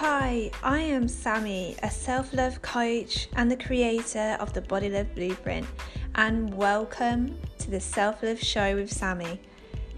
Hi, I am Sammi, a self love coach and the creator of the Body Love Blueprint, and welcome to the Self Love Show with Sammi.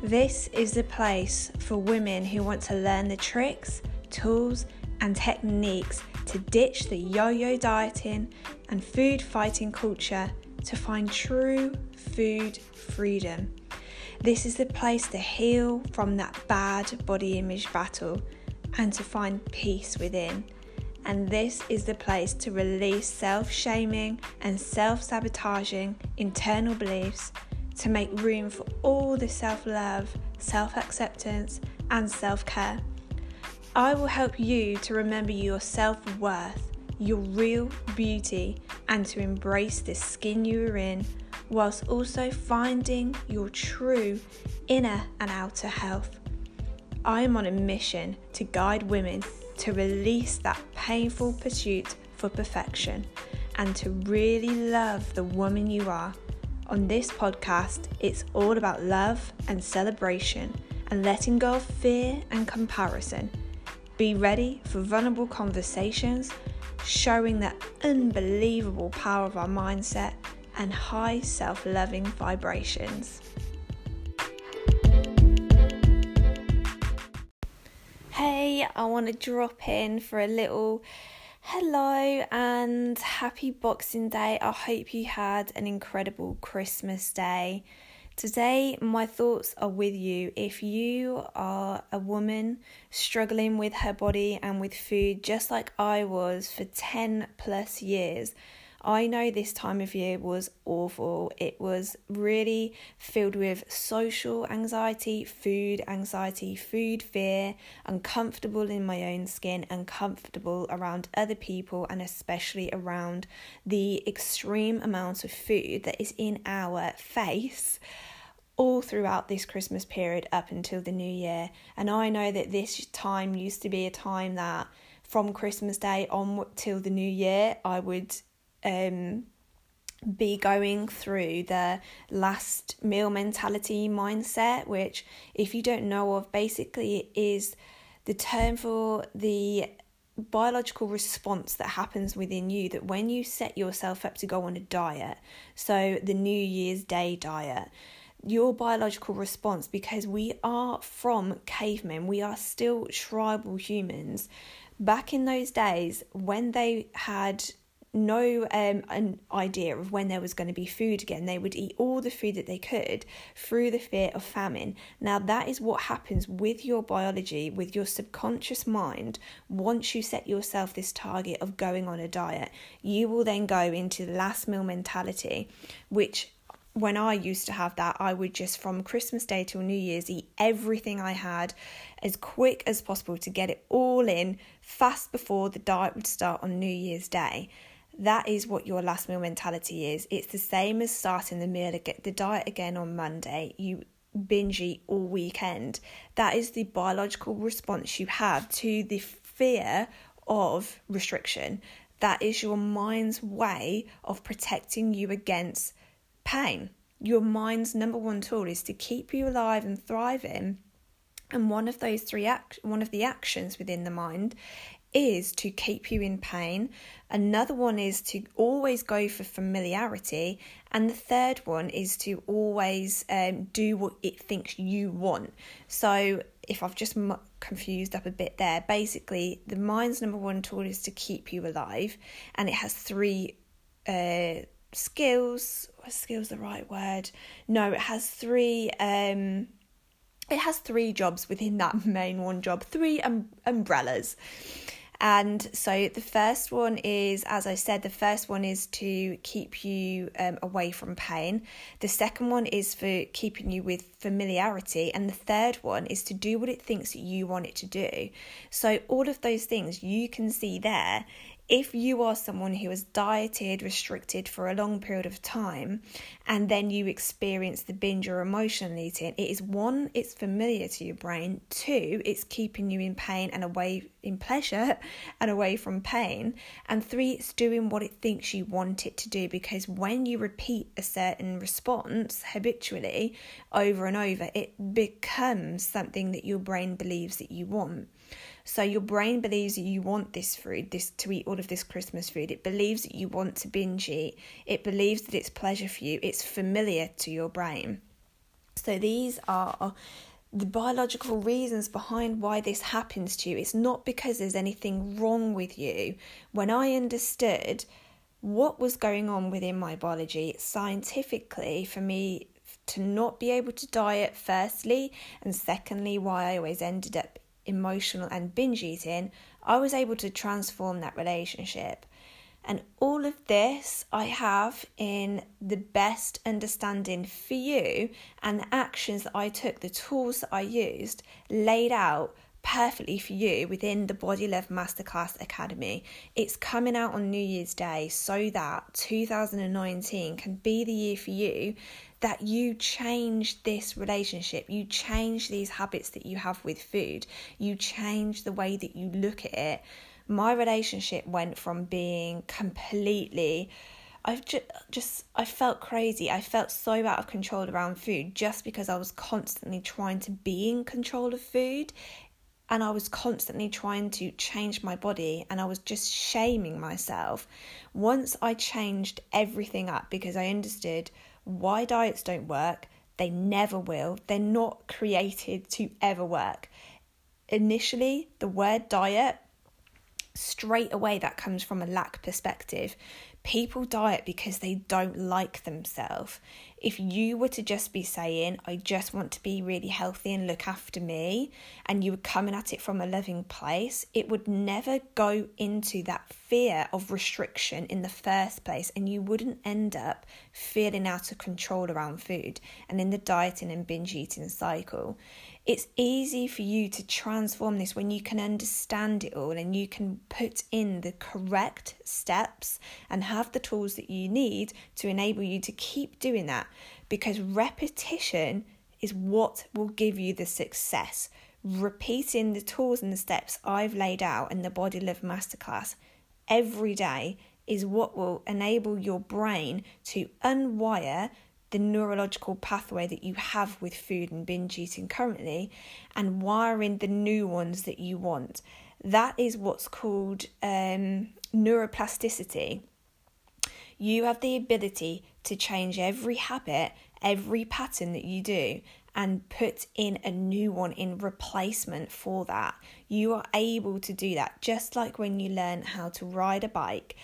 This is the place for women who want to learn the tricks, tools, and techniques to ditch the yo yo dieting and food fighting culture to find true food freedom. This is the place to heal from that bad body image battle and to find peace within. And this is the place to release self shaming and self sabotaging internal beliefs to make room for all the self love, self acceptance, and self care. I will help you to remember your self worth, your real beauty, and to embrace the skin you are in whilst also finding your true inner and outer health. I am on a mission to guide women to release that painful pursuit for perfection and to really love the woman you are. On this podcast, it's all about love and celebration and letting go of fear and comparison. Be ready for vulnerable conversations, showing the unbelievable power of our mindset and high self loving vibrations. Hey, I want to drop in for a little hello and happy Boxing Day. I hope you had an incredible Christmas day. Today, my thoughts are with you. If you are a woman struggling with her body and with food, just like I was for 10 plus years, I know this time of year was awful. It was really filled with social anxiety, food anxiety, food fear, uncomfortable in my own skin, uncomfortable around other people, and especially around the extreme amount of food that is in our face all throughout this Christmas period up until the new year. And I know that this time used to be a time that from Christmas Day on till the new year, I would um, be going through the last meal mentality mindset, which, if you don't know of, basically is the term for the biological response that happens within you that when you set yourself up to go on a diet, so the New Year's Day diet, your biological response, because we are from cavemen, we are still tribal humans. Back in those days, when they had no um, an idea of when there was going to be food again. They would eat all the food that they could through the fear of famine. Now, that is what happens with your biology, with your subconscious mind. Once you set yourself this target of going on a diet, you will then go into the last meal mentality, which when I used to have that, I would just from Christmas Day till New Year's eat everything I had as quick as possible to get it all in fast before the diet would start on New Year's Day. That is what your last meal mentality is. It's the same as starting the meal the diet again on Monday. You binge eat all weekend. That is the biological response you have to the fear of restriction. That is your mind's way of protecting you against pain. Your mind's number one tool is to keep you alive and thriving. And one of those three act- one of the actions within the mind is to keep you in pain. Another one is to always go for familiarity. And the third one is to always um, do what it thinks you want. So, if I've just m- confused up a bit there, basically, the mind's number one tool is to keep you alive, and it has three uh, skills. Skills the right word? No, it has three. Um, it has three jobs within that main one job, three um, umbrellas. And so the first one is, as I said, the first one is to keep you um, away from pain. The second one is for keeping you with familiarity. And the third one is to do what it thinks you want it to do. So all of those things you can see there if you are someone who has dieted, restricted for a long period of time, and then you experience the binge or emotional eating, it is one, it's familiar to your brain, two, it's keeping you in pain and away in pleasure and away from pain, and three, it's doing what it thinks you want it to do because when you repeat a certain response habitually over and over, it becomes something that your brain believes that you want. So your brain believes you want this food, this to eat all of this Christmas food. It believes that you want to binge eat. It believes that it's pleasure for you. It's familiar to your brain. So these are the biological reasons behind why this happens to you. It's not because there's anything wrong with you. When I understood what was going on within my biology scientifically for me to not be able to diet, firstly, and secondly, why I always ended up emotional and binge eating, I was able to transform that relationship. And all of this I have in the best understanding for you and the actions that I took, the tools that I used, laid out perfectly for you within the Body Love Masterclass Academy. It's coming out on New Year's Day so that 2019 can be the year for you that you change this relationship, you change these habits that you have with food, you change the way that you look at it. My relationship went from being completely I've just, just I felt crazy. I felt so out of control around food just because I was constantly trying to be in control of food and I was constantly trying to change my body and I was just shaming myself. Once I changed everything up because I understood why diets don't work. They never will. They're not created to ever work. Initially, the word diet, straight away, that comes from a lack perspective. People diet because they don't like themselves. If you were to just be saying, I just want to be really healthy and look after me, and you were coming at it from a loving place, it would never go into that fear of restriction in the first place, and you wouldn't end up feeling out of control around food and in the dieting and binge eating cycle. It's easy for you to transform this when you can understand it all and you can put in the correct steps and have the tools that you need to enable you to keep doing that because repetition is what will give you the success. Repeating the tools and the steps I've laid out in the Body Love Masterclass every day is what will enable your brain to unwire the neurological pathway that you have with food and binge eating currently and wiring the new ones that you want. That is what's called um, neuroplasticity. You have the ability to change every habit, every pattern that you do, and put in a new one in replacement for that. You are able to do that just like when you learn how to ride a bike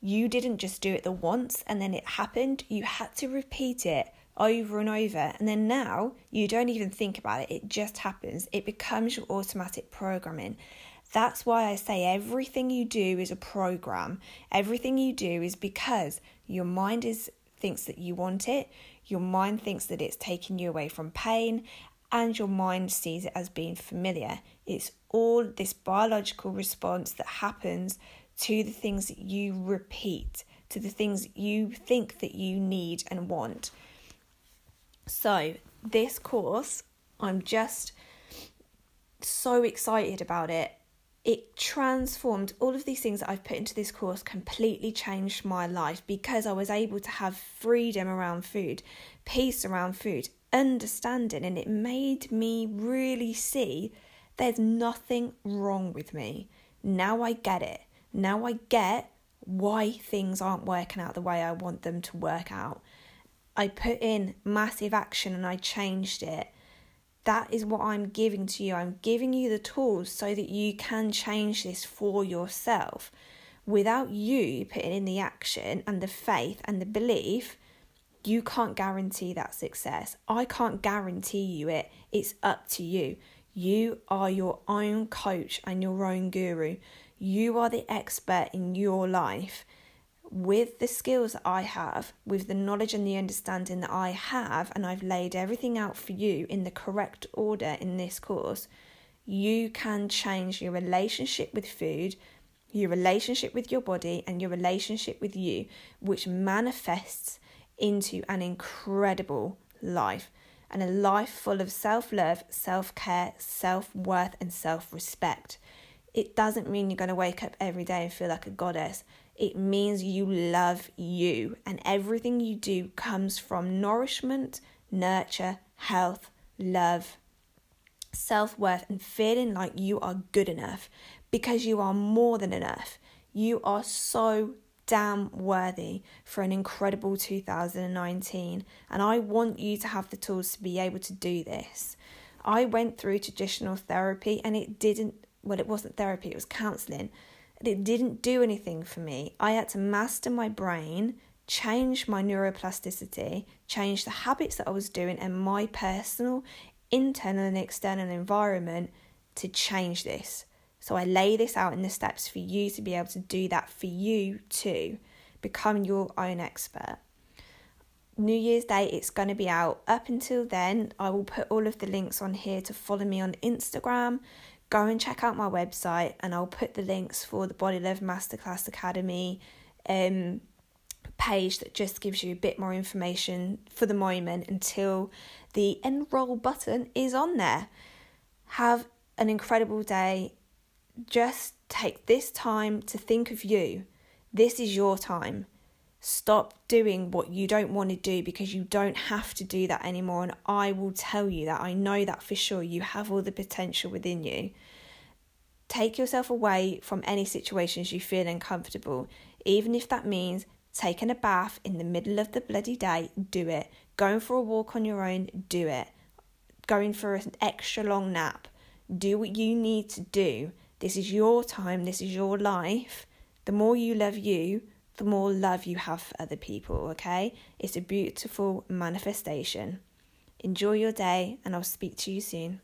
you didn't just do it the once and then it happened. You had to repeat it over and over. And then now you don't even think about it, it just happens. It becomes your automatic programming. That's why I say everything you do is a program. Everything you do is because your mind is thinks that you want it, your mind thinks that it's taking you away from pain, and your mind sees it as being familiar. It's all this biological response that happens to the things that you repeat, to the things you think that you need and want. So, this course, I'm just so excited about it. It transformed all of these things that I've put into this course, completely changed my life because I was able to have freedom around food, peace around food, understanding, and it made me really see there's nothing wrong with me. Now I get it. Now I get why things aren't working out the way I want them to work out. I put in massive action and I changed it. That is what I'm giving to you. I'm giving you the tools so that you can change this for yourself. Without you putting in the action and the faith and the belief, you can't guarantee that success. I can't guarantee you it. It's up to you. You are your own coach and your own guru. You are the expert in your life. With the skills that I have, with the knowledge and the understanding that I have, and I've laid everything out for you in the correct order in this course, you can change your relationship with food, your relationship with your body, and your relationship with you, which manifests into an incredible life and a life full of self love, self care, self worth, and self respect it doesn't mean you're going to wake up every day and feel like a goddess. It means you love you, and everything you do comes from nourishment, nurture, health, love, self worth and feeling like you are good enough because you are more than enough. You are so damn worthy for an incredible 2019, and I want you to have the tools to be able to do this. I went through traditional therapy and it didn't, well, it wasn't therapy, it was counseling. It didn't do anything for me. I had to master my brain, change my neuroplasticity, change the habits that I was doing, and my personal, internal, and external environment to change this. So I lay this out in the steps for you to be able to do that for you too. Become your own expert. New Year's Day, it's going to be out. Up until then, I will put all of the links on here to follow me on Instagram. Go and check out my website, and I'll put the links for the Body Love Masterclass Academy um, page that just gives you a bit more information for the moment until the enroll button is on there. Have an incredible day just take this time to think of you. This is your time. Stop doing what you don't want to do because you don't have to do that anymore. And I will tell you that I know that for sure. You have all the potential within you. Take yourself away from any situations you feel uncomfortable, even if that means taking a bath in the middle of the bloody day, do it. Going for a walk on your own, do it. Going for an extra long nap, do what you need to do this is your time, this is your life. The more you love you, the more love you have for other people, okay? It's a beautiful manifestation. Enjoy your day, and I'll speak to you soon.